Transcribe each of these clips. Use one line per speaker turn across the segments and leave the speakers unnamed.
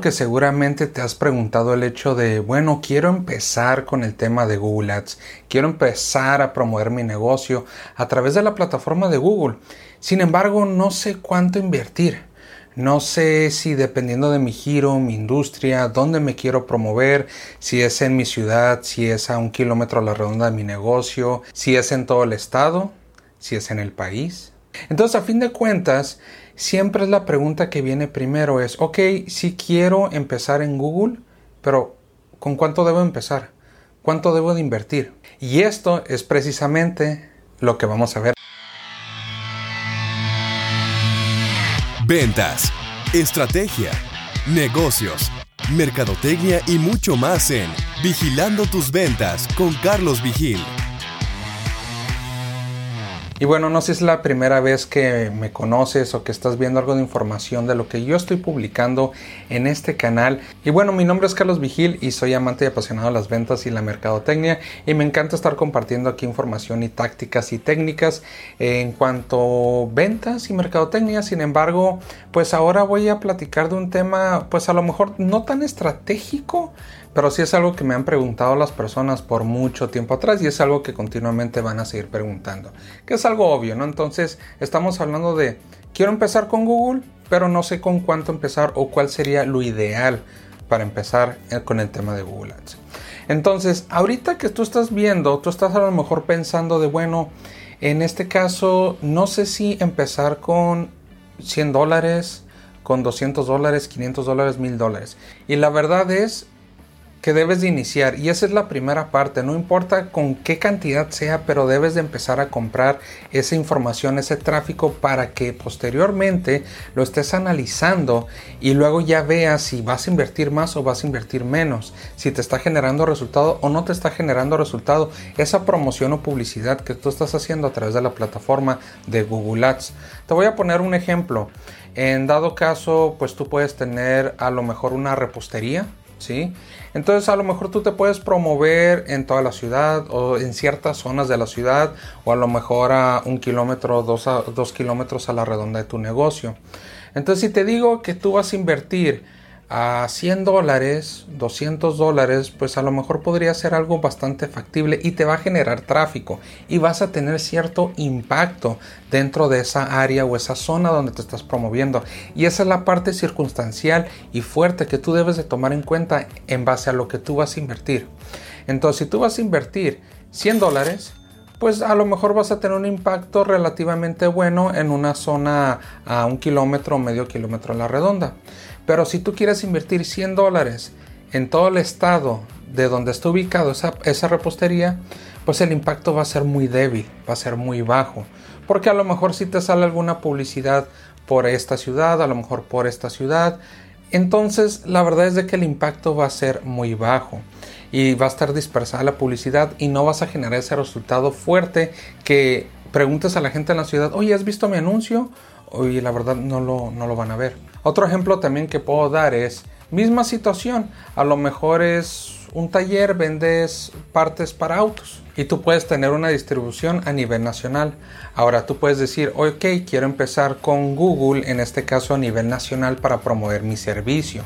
que seguramente te has preguntado el hecho de, bueno, quiero empezar con el tema de Google Ads, quiero empezar a promover mi negocio a través de la plataforma de Google. Sin embargo, no sé cuánto invertir. No sé si dependiendo de mi giro, mi industria, dónde me quiero promover, si es en mi ciudad, si es a un kilómetro a la redonda de mi negocio, si es en todo el estado, si es en el país. Entonces, a fin de cuentas, siempre la pregunta que viene primero es, ok, si quiero empezar en Google, pero ¿con cuánto debo empezar? ¿Cuánto debo de invertir? Y esto es precisamente lo que vamos a ver.
Ventas, estrategia, negocios, mercadotecnia y mucho más en Vigilando tus ventas con Carlos Vigil.
Y bueno, no sé si es la primera vez que me conoces o que estás viendo algo de información de lo que yo estoy publicando en este canal. Y bueno, mi nombre es Carlos Vigil y soy amante y apasionado de las ventas y la mercadotecnia y me encanta estar compartiendo aquí información y tácticas y técnicas en cuanto a ventas y mercadotecnia. Sin embargo, pues ahora voy a platicar de un tema pues a lo mejor no tan estratégico, pero sí es algo que me han preguntado las personas por mucho tiempo atrás y es algo que continuamente van a seguir preguntando. Que es algo obvio, ¿no? Entonces estamos hablando de, quiero empezar con Google, pero no sé con cuánto empezar o cuál sería lo ideal para empezar eh, con el tema de Google Ads. Entonces, ahorita que tú estás viendo, tú estás a lo mejor pensando de, bueno, en este caso, no sé si empezar con 100 dólares, con 200 dólares, 500 dólares, 1000 dólares. Y la verdad es, que debes de iniciar y esa es la primera parte no importa con qué cantidad sea pero debes de empezar a comprar esa información ese tráfico para que posteriormente lo estés analizando y luego ya veas si vas a invertir más o vas a invertir menos si te está generando resultado o no te está generando resultado. Esa promoción o publicidad que tú estás haciendo a través de la plataforma de Google Ads. Te voy a poner un ejemplo. En dado caso pues tú puedes tener a lo mejor una repostería ¿sí? Entonces a lo mejor tú te puedes promover en toda la ciudad o en ciertas zonas de la ciudad o a lo mejor a un kilómetro, dos, dos kilómetros a la redonda de tu negocio. Entonces si te digo que tú vas a invertir a 100 dólares, 200 dólares, pues a lo mejor podría ser algo bastante factible y te va a generar tráfico y vas a tener cierto impacto dentro de esa área o esa zona donde te estás promoviendo. Y esa es la parte circunstancial y fuerte que tú debes de tomar en cuenta en base a lo que tú vas a invertir. Entonces, si tú vas a invertir 100 dólares, pues a lo mejor vas a tener un impacto relativamente bueno en una zona a un kilómetro o medio kilómetro a la redonda. Pero si tú quieres invertir 100 dólares en todo el estado de donde está ubicado esa, esa repostería, pues el impacto va a ser muy débil, va a ser muy bajo. Porque a lo mejor si te sale alguna publicidad por esta ciudad, a lo mejor por esta ciudad, entonces la verdad es de que el impacto va a ser muy bajo y va a estar dispersada la publicidad y no vas a generar ese resultado fuerte que preguntes a la gente en la ciudad, oye, ¿has visto mi anuncio? Y la verdad no lo, no lo van a ver. Otro ejemplo también que puedo dar es, misma situación, a lo mejor es un taller, vendes partes para autos y tú puedes tener una distribución a nivel nacional. Ahora tú puedes decir, ok, quiero empezar con Google, en este caso a nivel nacional, para promover mi servicio.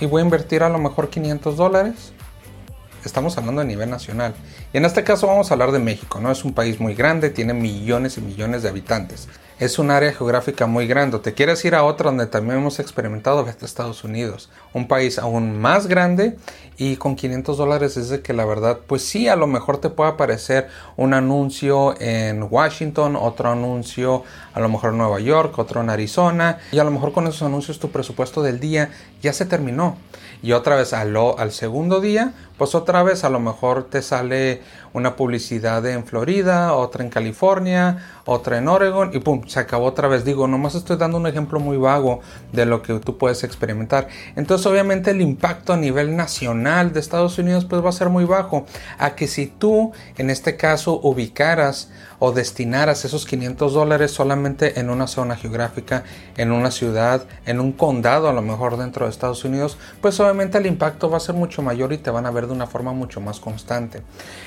Y voy a invertir a lo mejor 500 dólares estamos hablando a nivel nacional. Y en este caso vamos a hablar de México, ¿no? Es un país muy grande, tiene millones y millones de habitantes. Es un área geográfica muy grande. Te quieres ir a otro donde también hemos experimentado, vete Estados Unidos. Un país aún más grande y con 500 dólares es de que la verdad, pues sí, a lo mejor te puede aparecer un anuncio en Washington, otro anuncio a lo mejor en Nueva York, otro en Arizona. Y a lo mejor con esos anuncios tu presupuesto del día ya se terminó. Y otra vez al, al segundo día, pues otra vez a lo mejor te sale una publicidad en Florida, otra en California, otra en Oregon y pum, se acabó otra vez. Digo, nomás estoy dando un ejemplo muy vago de lo que tú puedes experimentar. Entonces, obviamente el impacto a nivel nacional de Estados Unidos pues va a ser muy bajo. A que si tú en este caso ubicaras o destinaras esos 500 dólares solamente en una zona geográfica, en una ciudad, en un condado a lo mejor dentro de Estados Unidos, pues obviamente el impacto va a ser mucho mayor y te van a ver de una forma mucho más constante.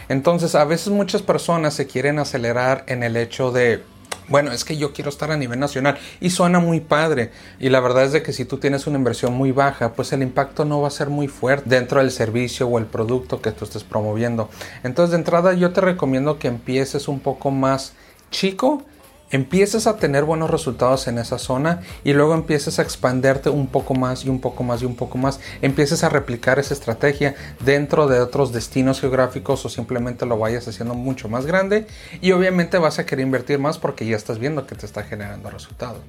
Entonces, a veces muchas personas se quieren acelerar en el hecho de bueno, es que yo quiero estar a nivel nacional y suena muy padre. Y la verdad es de que si tú tienes una inversión muy baja, pues el impacto no va a ser muy fuerte dentro del servicio o el producto que tú estés promoviendo. Entonces, de entrada, yo te recomiendo que empieces un poco más chico empieces a tener buenos resultados en esa zona y luego empieces a expanderte un poco más y un poco más y un poco más. Empieces a replicar esa estrategia dentro de otros destinos geográficos o simplemente lo vayas haciendo mucho más grande y obviamente vas a querer invertir más porque ya estás viendo que te está generando resultados.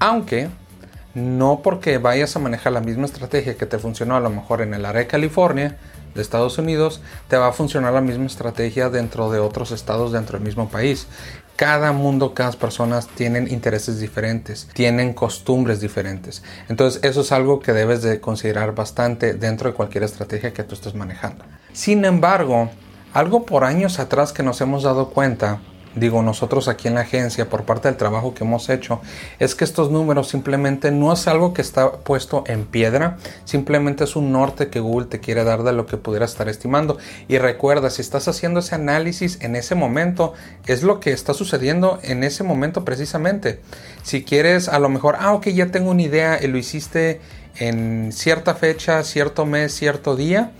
Aunque no porque vayas a manejar la misma estrategia que te funcionó a lo mejor en el área de California, de Estados Unidos, te va a funcionar la misma estrategia dentro de otros estados dentro del mismo país. Cada mundo, cada persona tienen intereses diferentes, tienen costumbres diferentes. Entonces eso es algo que debes de considerar bastante dentro de cualquier estrategia que tú estés manejando. Sin embargo, algo por años atrás que nos hemos dado cuenta digo nosotros aquí en la agencia por parte del trabajo que hemos hecho es que estos números simplemente no es algo que está puesto en piedra simplemente es un norte que Google te quiere dar de lo que pudiera estar estimando. Y recuerda si estás haciendo ese análisis en ese momento es lo que está sucediendo en ese momento precisamente. Si quieres a lo mejor ah ok ya tengo una idea y lo hiciste en cierta fecha cierto mes cierto día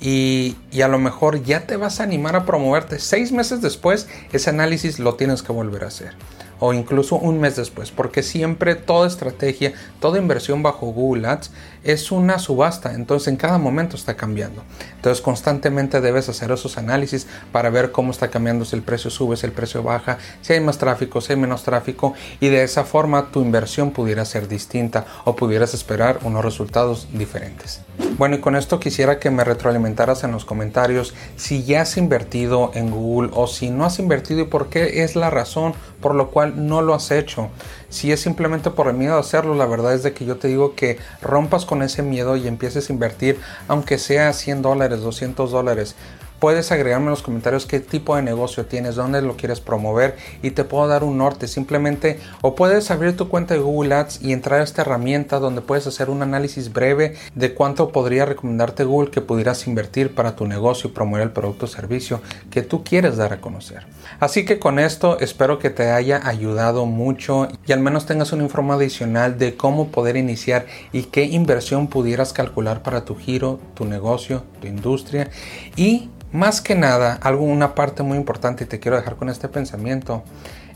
y, a lo mejor ya te vas a animar a promoverte. Seis meses después, ese análisis lo tienes que volver a hacer o incluso un mes después, porque siempre toda estrategia, toda inversión bajo Google Ads es una subasta, entonces en cada momento está cambiando. Entonces constantemente debes hacer esos análisis para ver cómo está cambiando, si el precio sube, si el precio baja, si hay más tráfico, si hay menos tráfico y de esa forma tu inversión pudiera ser distinta o pudieras esperar unos resultados diferentes. Bueno, y con esto quisiera que me retroalimentaras en los comentarios si ya has invertido en Google o si no has invertido y por qué es la razón por lo no lo has hecho. Si es simplemente por el miedo a hacerlo, la verdad es de que yo te digo que rompas con ese miedo y empieces a invertir, aunque sea 100 dólares, 200 dólares. Puedes agregarme en los comentarios qué tipo de negocio tienes, dónde lo quieres promover y te puedo dar un norte. Simplemente o puedes abrir tu cuenta de Google Ads y entrar a esta herramienta donde puedes hacer un análisis breve de cuánto podría recomendarte Google que pudieras invertir para tu negocio y promover el producto o servicio que tú quieres dar a conocer. Así que con esto espero que te haya ayudado mucho y al menos tengas una información adicional de cómo poder iniciar y qué inversión pudieras calcular para tu giro, tu negocio, tu industria y más que nada, algo, una parte muy importante y te quiero dejar con este pensamiento,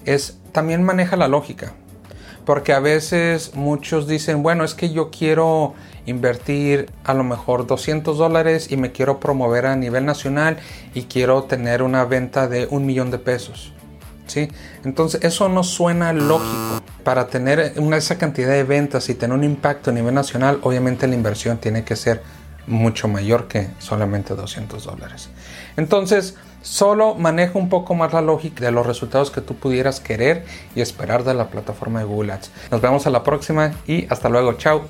es también maneja la lógica. Porque a veces muchos dicen, bueno, es que yo quiero invertir a lo mejor 200 dólares y me quiero promover a nivel nacional y quiero tener una venta de un millón de pesos. ¿Sí? Entonces eso no suena lógico. Para tener una, esa cantidad de ventas y tener un impacto a nivel nacional, obviamente la inversión tiene que ser mucho mayor que solamente 200 dólares. Entonces, solo maneja un poco más la lógica de los resultados que tú pudieras querer y esperar de la plataforma de Google Ads. Nos vemos a la próxima y hasta luego. Chao.